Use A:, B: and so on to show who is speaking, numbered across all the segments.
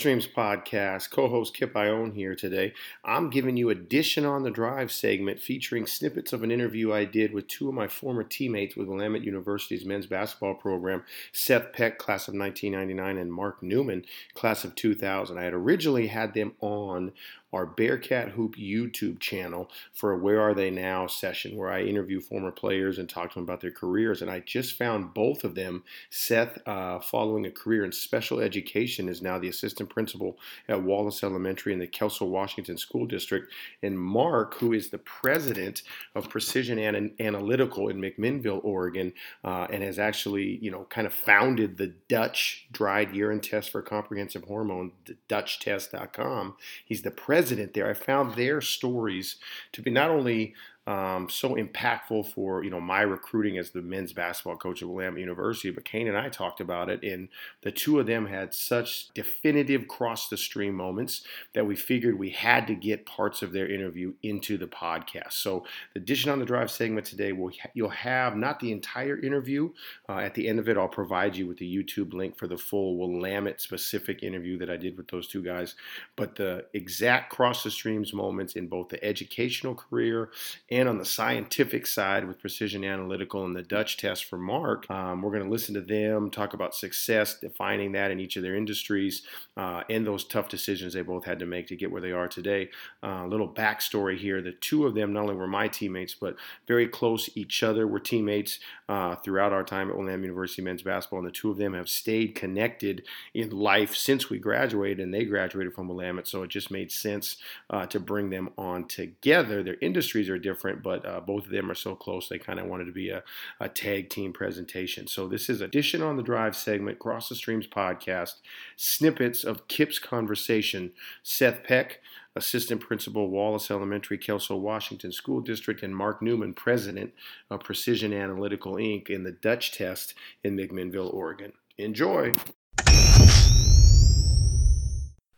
A: Streams podcast, co host Kip Ione here today. I'm giving you a Addition on the Drive segment featuring snippets of an interview I did with two of my former teammates with Willamette University's men's basketball program, Seth Peck, class of 1999, and Mark Newman, class of 2000. I had originally had them on our Bearcat Hoop YouTube channel for a Where Are They Now session where I interview former players and talk to them about their careers. And I just found both of them, Seth, uh, following a career in special education, is now the assistant principal at Wallace Elementary in the Kelso, Washington School District. And Mark, who is the president of Precision An- Analytical in McMinnville, Oregon, uh, and has actually, you know, kind of founded the Dutch dried urine test for comprehensive hormone, the DutchTest.com. He's the president president there, I found their stories to be not only um, so impactful for you know my recruiting as the men's basketball coach at Willamette University. But Kane and I talked about it, and the two of them had such definitive cross the stream moments that we figured we had to get parts of their interview into the podcast. So the Addition on the Drive segment today, will you'll have not the entire interview. Uh, at the end of it, I'll provide you with the YouTube link for the full Willamette specific interview that I did with those two guys, but the exact cross the streams moments in both the educational career and on the scientific side with Precision Analytical and the Dutch test for Mark. Um, we're going to listen to them talk about success, defining that in each of their industries, uh, and those tough decisions they both had to make to get where they are today. A uh, little backstory here: the two of them not only were my teammates, but very close each other. Were teammates uh, throughout our time at Willamette University men's basketball, and the two of them have stayed connected in life since we graduated, and they graduated from Willamette. So it just made sense uh, to bring them on together. Their industries are different but uh, both of them are so close they kind of wanted to be a, a tag team presentation. So this is Addition on the Drive segment, Cross the Streams podcast, snippets of Kip's conversation, Seth Peck, Assistant Principal, Wallace Elementary, Kelso, Washington School District, and Mark Newman, President of Precision Analytical Inc. in the Dutch test in McMinnville, Oregon. Enjoy.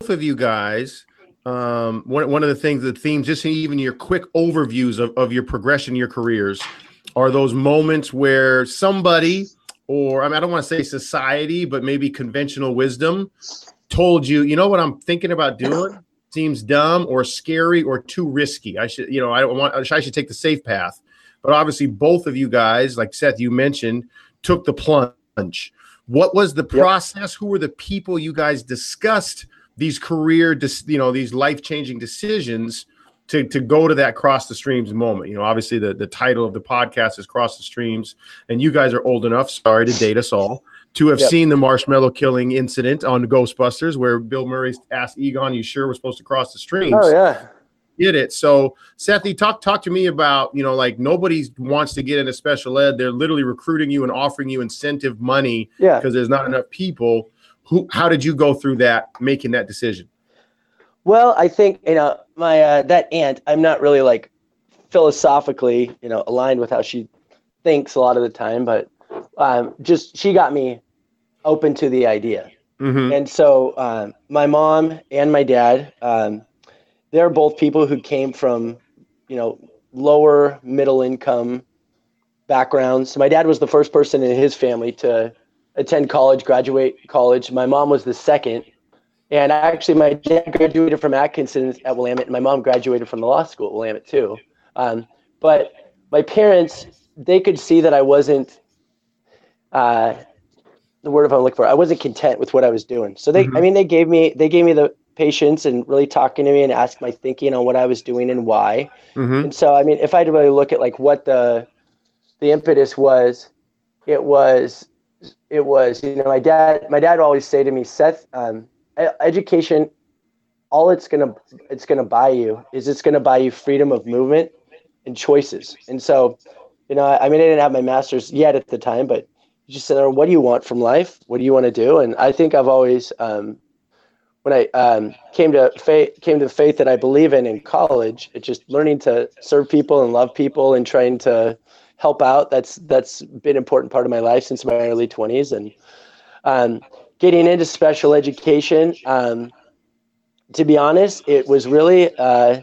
A: Both of you guys um, one, one of the things, the themes, just even your quick overviews of, of your progression, your careers, are those moments where somebody, or I, mean, I don't want to say society, but maybe conventional wisdom told you, you know what I'm thinking about doing seems dumb or scary or too risky. I should, you know, I don't want, I should take the safe path. But obviously, both of you guys, like Seth, you mentioned, took the plunge. What was the process? Yep. Who were the people you guys discussed? these career, you know, these life changing decisions to, to go to that cross the streams moment. You know, obviously the, the title of the podcast is Cross the Streams, and you guys are old enough, sorry to date us all, to have yep. seen the marshmallow killing incident on Ghostbusters where Bill Murray asked Egon, You sure we're supposed to cross the streams?
B: Oh, yeah.
A: Did it. So, Sethy, talk talk to me about, you know, like nobody wants to get into special ed. They're literally recruiting you and offering you incentive money because yeah. there's not enough people who how did you go through that making that decision
B: well i think you know my uh, that aunt i'm not really like philosophically you know aligned with how she thinks a lot of the time but um, just she got me open to the idea mm-hmm. and so um, my mom and my dad um, they're both people who came from you know lower middle income backgrounds my dad was the first person in his family to attend college, graduate college. My mom was the second. And actually, my dad graduated from Atkinson at Willamette, and my mom graduated from the law school at Willamette too. Um, but my parents, they could see that I wasn't, uh, the word if I'm looking for, I wasn't content with what I was doing. So they, mm-hmm. I mean, they gave me, they gave me the patience and really talking to me and asked my thinking on what I was doing and why. Mm-hmm. And so, I mean, if I had to really look at like what the, the impetus was, it was it was you know my dad my dad would always say to me seth um, education all it's gonna it's gonna buy you is it's gonna buy you freedom of movement and choices and so you know i, I mean i didn't have my master's yet at the time but just said oh, what do you want from life what do you want to do and i think i've always um, when i um, came to faith came to the faith that i believe in in college it's just learning to serve people and love people and trying to help out. That's that's been an important part of my life since my early 20s. And um, getting into special education, um, to be honest, it was really uh,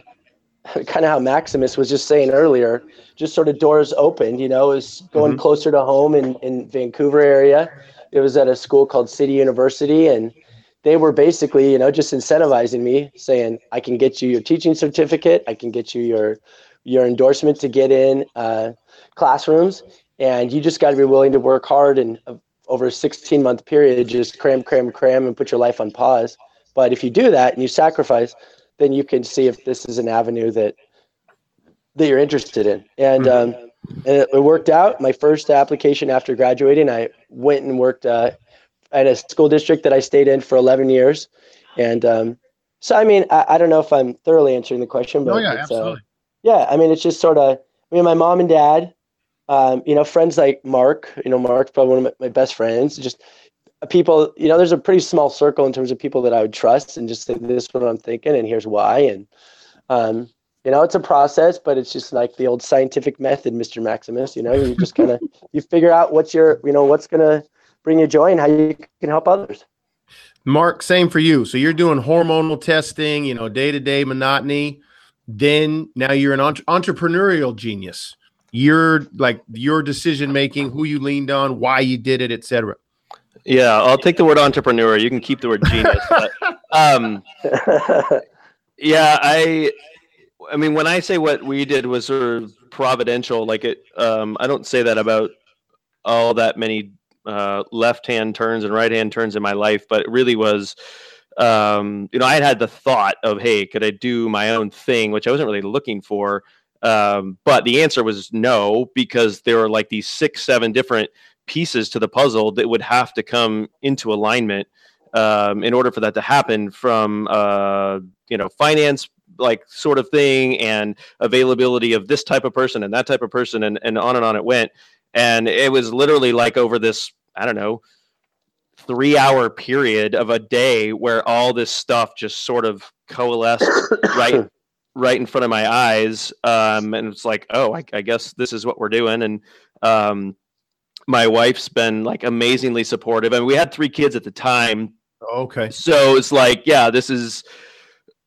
B: kind of how Maximus was just saying earlier, just sort of doors opened. You know, it was going mm-hmm. closer to home in, in Vancouver area. It was at a school called City University, and they were basically, you know, just incentivizing me, saying, "I can get you your teaching certificate. I can get you your your endorsement to get in uh, classrooms, and you just got to be willing to work hard and uh, over a 16 month period, just cram, cram, cram, and put your life on pause. But if you do that and you sacrifice, then you can see if this is an avenue that that you're interested in. And mm-hmm. um, and it, it, worked out. My first application after graduating, I went and worked uh, at a school district that I stayed in for 11 years. And um, so, I mean, I, I, don't know if I'm thoroughly answering the question, but
A: oh, yeah, absolutely. Uh,
B: yeah, I mean, it's just sort of, I mean, my mom and dad, um, you know, friends like Mark, you know, Mark's probably one of my, my best friends, just people, you know, there's a pretty small circle in terms of people that I would trust and just say, this is what I'm thinking and here's why. And, um, you know, it's a process, but it's just like the old scientific method, Mr. Maximus, you know, you just kind of, you figure out what's your, you know, what's going to bring you joy and how you can help others.
A: Mark, same for you. So you're doing hormonal testing, you know, day to day monotony. Then now you're an entre- entrepreneurial genius. You're like your decision making, who you leaned on, why you did it, etc.
C: Yeah, I'll take the word entrepreneur. You can keep the word genius. but, um, yeah, I, I mean, when I say what we did was sort of providential, like it, um, I don't say that about all that many uh, left hand turns and right hand turns in my life, but it really was. Um, you know, I had had the thought of, hey, could I do my own thing, which I wasn't really looking for. Um, but the answer was no, because there were like these six, seven different pieces to the puzzle that would have to come into alignment um, in order for that to happen from, uh, you know, finance like sort of thing and availability of this type of person and that type of person and, and on and on it went. And it was literally like over this i don't know three hour period of a day where all this stuff just sort of coalesced right right in front of my eyes um, and it's like oh I, I, guess this is what we're doing. And um, my wife's been like amazingly supportive I and mean, we had three kids at the time.
A: Okay.
C: So it's like yeah this is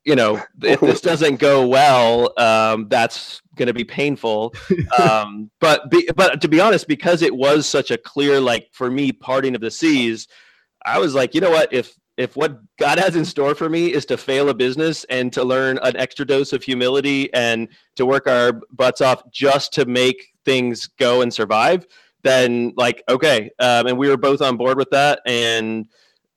C: you know, if this doesn't go well, um, that's going to be painful. Um, but be, but to be honest, because it was such a clear, like for me, parting of the seas, I was like, you know what, if if what God has in store for me is to fail a business and to learn an extra dose of humility and to work our butts off just to make things go and survive, then like okay, um, and we were both on board with that, and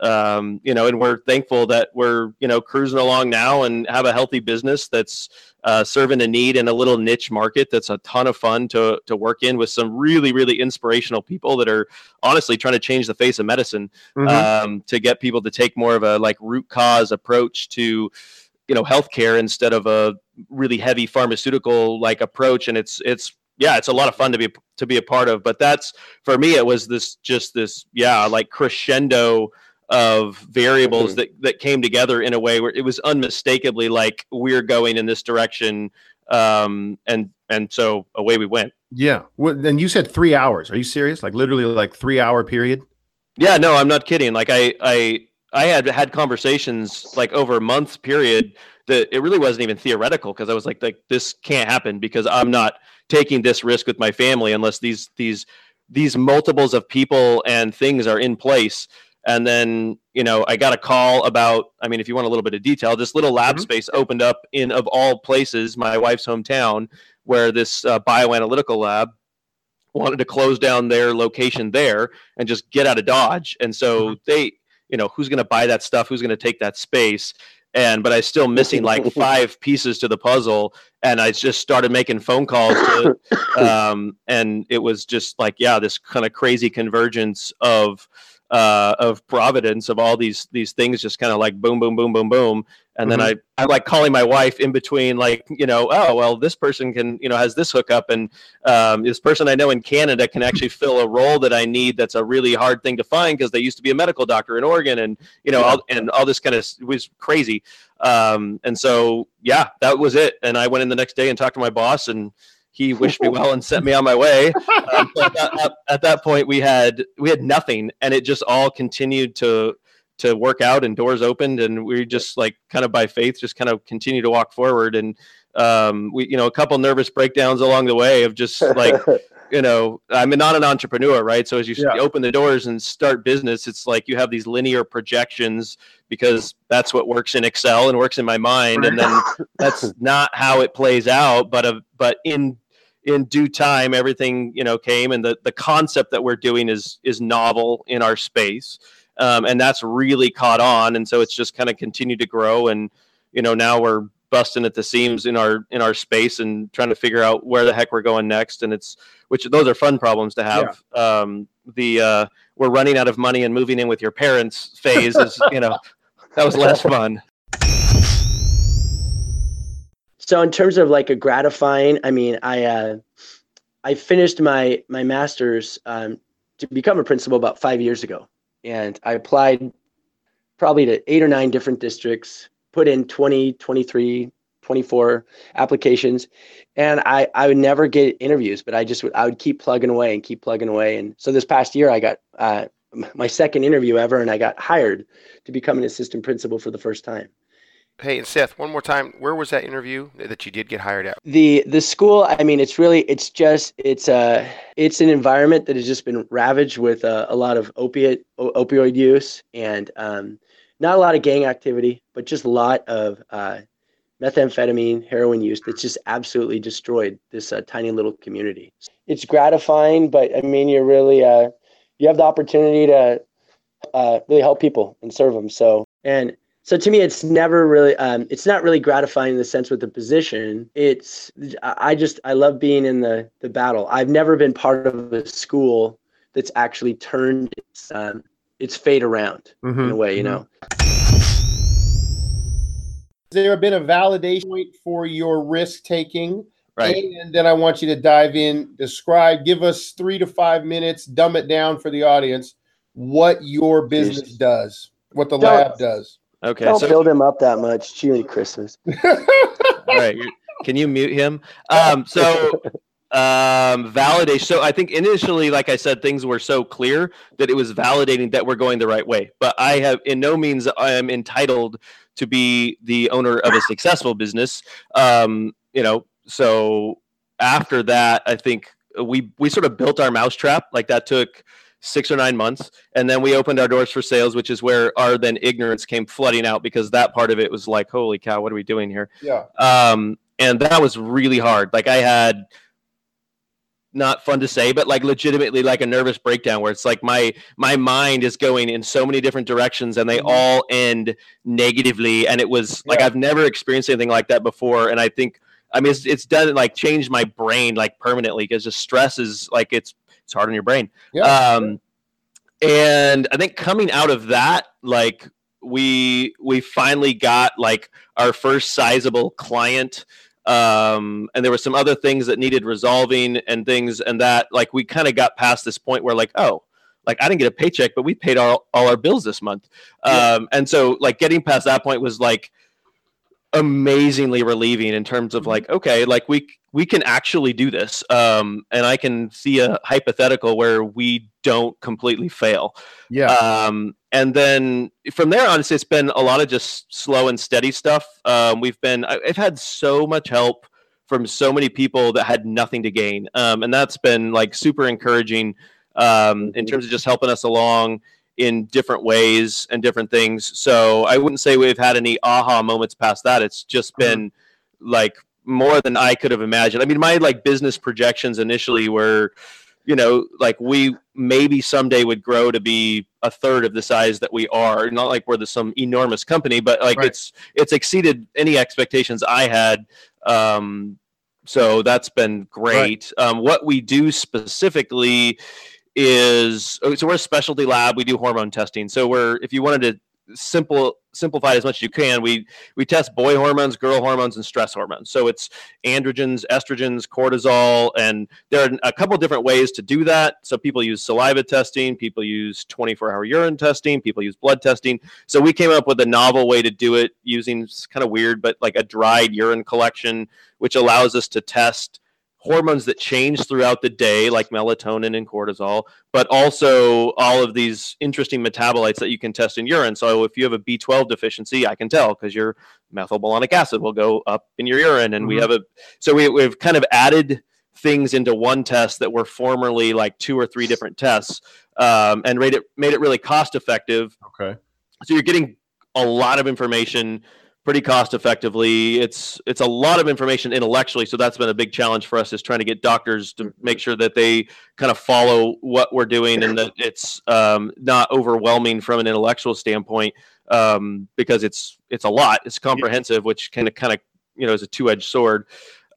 C: um, you know, and we're thankful that we're you know cruising along now and have a healthy business that's uh, serving a need in a little niche market that's a ton of fun to to work in with some really really inspirational people that are honestly trying to change the face of medicine mm-hmm. um, to get people to take more of a like root cause approach to you know healthcare instead of a really heavy pharmaceutical like approach and it's it's yeah it's a lot of fun to be to be a part of but that's for me it was this just this yeah like crescendo of variables mm-hmm. that, that came together in a way where it was unmistakably like we're going in this direction um, and and so away we went.
A: Yeah. Well, then you said three hours. Are you serious? Like literally like three hour period?
C: Yeah no i'm not kidding. Like i i i had had conversations like over a month period that it really wasn't even theoretical because i was like like this can't happen because i'm not taking this risk with my family unless these these these multiples of people and things are in place and then, you know, I got a call about, I mean, if you want a little bit of detail, this little lab mm-hmm. space opened up in, of all places, my wife's hometown, where this uh, bioanalytical lab wanted to close down their location there and just get out of Dodge. And so mm-hmm. they, you know, who's going to buy that stuff? Who's going to take that space? and but I still missing like five pieces to the puzzle, and I just started making phone calls to, um, and it was just like yeah, this kind of crazy convergence of uh, of providence of all these these things just kind of like boom boom boom boom boom and mm-hmm. then i i'm like calling my wife in between like you know oh well this person can you know has this hookup and um, this person i know in canada can actually fill a role that i need that's a really hard thing to find because they used to be a medical doctor in oregon and you know all, and all this kind of was crazy um, and so yeah that was it and i went in the next day and talked to my boss and he wished me well and sent me on my way. Um, at, that, at, that, point, we had we had nothing, and it just all continued to to work out, and doors opened, and we just like kind of by faith, just kind of continue to walk forward. And um, we, you know, a couple nervous breakdowns along the way of just like you know, I'm not an entrepreneur, right? So as you
A: Yeah.
C: open the doors and start business, it's like you have these linear projections because that's what works in Excel and works in my mind, and then that's not how it plays out. But uh, but in in due time, everything you know came, and the the concept that we're doing is is novel in our space, um, and that's really caught on, and so it's just kind of continued to grow, and you know now we're busting at the seams in our in our space and trying to figure out where the heck we're going next, and it's which those are fun problems to have. Um, the uh, we're running out of money and moving in with your parents phase is you know that was less fun.
B: So in terms of like a gratifying, I mean, I uh, I finished my my master's um, to become a principal about five years ago, and I applied probably to eight or nine different districts, put in 20, 23, 24 applications, and I I would never get interviews, but I just would I would keep plugging away and keep plugging away, and so this past year I got uh, my second interview ever, and I got hired to become an assistant principal for the first time.
A: Hey, and Seth, one more time, where was that interview that you did get hired at?
B: the the school i mean it's really it's just it's a it's an environment that has just been ravaged with uh, a lot of opiate o- opioid use and um not a lot of gang activity but just a lot of uh methamphetamine heroin use that's just absolutely destroyed this uh, tiny little community it's gratifying but i mean you're really uh you have the opportunity to uh really help people and serve them so and so to me it's never really um, it's not really gratifying in the sense with the position. It's i I just i love being in the the battle. I've never been part of a school that's actually turned its um, its fate around in a way you know?
D: Has there been a validation point for your risk taking?
C: Right.
D: And then I want you to dive in, describe, give us three to five minutes, dumb it down for the audience, what your business does, what the
B: Don't-
D: lab does.
C: Okay,
B: don't
C: so
B: build him up that much gee christmas
C: all right, can you mute him? Um, so um, validation. So I think initially, like I said, things were so clear that it was validating that we're going the right way. But I have in no means I am entitled to be the owner of a successful business. Um, you know, so after that, I think we we sort of built our mousetrap. Like that took six or nine months, and then we opened our doors for sales, which is where our then ignorance came flooding out because that part of it was like, holy cow, what are we doing here?
D: yeah.
C: um, and that was really hard. Like I had not fun to say, but like legitimately like a nervous breakdown where it's like my my mind is going in so many different directions and they
D: Mhm.
C: all end negatively. And it was like I've never experienced anything like that before. And I think I mean it's it's done like changed my brain like permanently because just stress is like it's it's hard on your brain.
D: Yeah.
C: Um, and I think coming out of that, like we we finally got like our first sizable client um and there were some other things that needed resolving and things and that like we kind of got past this point where like oh like i didn't get a paycheck but we paid all, all our bills this month
D: Yeah.
C: um and so like getting past that point was like amazingly relieving in terms of like okay like we we can actually do this um and i can see a hypothetical where we don't completely fail
D: Yeah.
C: um, and then from there on, it's, been a lot of just slow and steady stuff. Um, we've been, I've had so much help from so many people that had nothing to gain. Um, and that's been like super encouraging um, in
B: Mhm.
C: terms of just helping us along in different ways and different things. So I wouldn't say we've had any aha moments past that. It's just been like more than I could have imagined. I mean, my like business projections initially were, you know, like we maybe someday would grow to be a third of the size that we are. Not like we're the some enormous company, but like
D: Right.
C: it's it's exceeded any expectations I had. Um, so that's been great. Um, what we do specifically is oh, so we're a specialty lab. We do hormone testing. So we're if you wanted to simple simplify it as much as you can, we we test boy hormones, girl hormones, and stress hormones. So it's androgens, estrogens, cortisol, and there are a couple different ways to do that. So people use saliva testing, people use 24-hour urine testing, people use blood testing. So we came up with a novel way to do it using kind of weird, but like a dried urine collection, which allows us to test hormones that change throughout the day, like melatonin and cortisol, but also all of these interesting metabolites that you can test in urine. So if you have a B12 deficiency, I can tell because your methylmalonic acid will go up in your urine. And we
D: Mhm.
C: have a, so we, we've kind of added things into one test that were formerly like two or three different tests um, and made it made it really cost effective
D: Okay.
C: so you're getting a lot of information pretty cost effectively. It's it's a lot of information intellectually so that's been a big challenge for us is trying to get doctors to make sure that they kind of follow what we're doing and that it's um, not overwhelming from an intellectual standpoint um, because it's it's a lot. It's comprehensive which kind of kind of you know is a two-edged sword.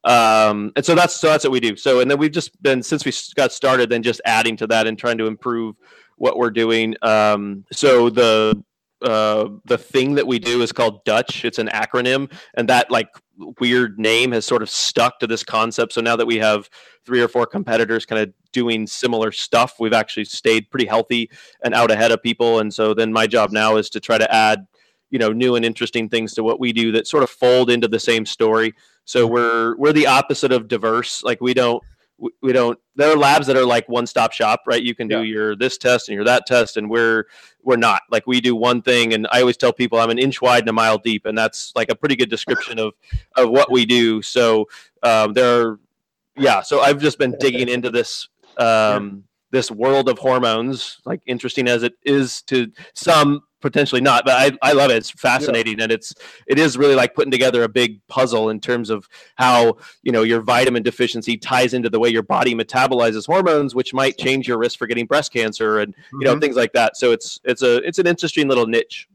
C: Um, and so that's so that's what we do. So and then we've just been since we got started then just adding to that and trying to improve what we're doing. Um, so the uh, the thing that we do is called Dutch. It's an acronym, and that like weird name has sort of stuck to this concept. So now that we have three or four competitors kind of doing similar stuff, we've actually stayed pretty healthy and out ahead of people. And so then my job now is to try to add, you know, new and interesting things to what we do that sort of fold into the same story. So we're we're the opposite of diverse. Like we don't we- we don't there are labs that are like one stop shop right? You can do
D: Yeah.
C: your this test and your that test and we're we're not. Like we do one thing and i always tell people i'm an inch wide and a mile deep and that's like a pretty good description of of what we do. So um, there are yeah so i've just been digging into this um this world of hormones like interesting as it is to some potentially not but i i love it. It's fascinating and it's it is really like putting together a big puzzle in terms of how you know your vitamin deficiency ties into the way your body metabolizes hormones which might change your risk for getting breast cancer and you know
D: Mhm.
C: things like that. So it's it's a it's an interesting little niche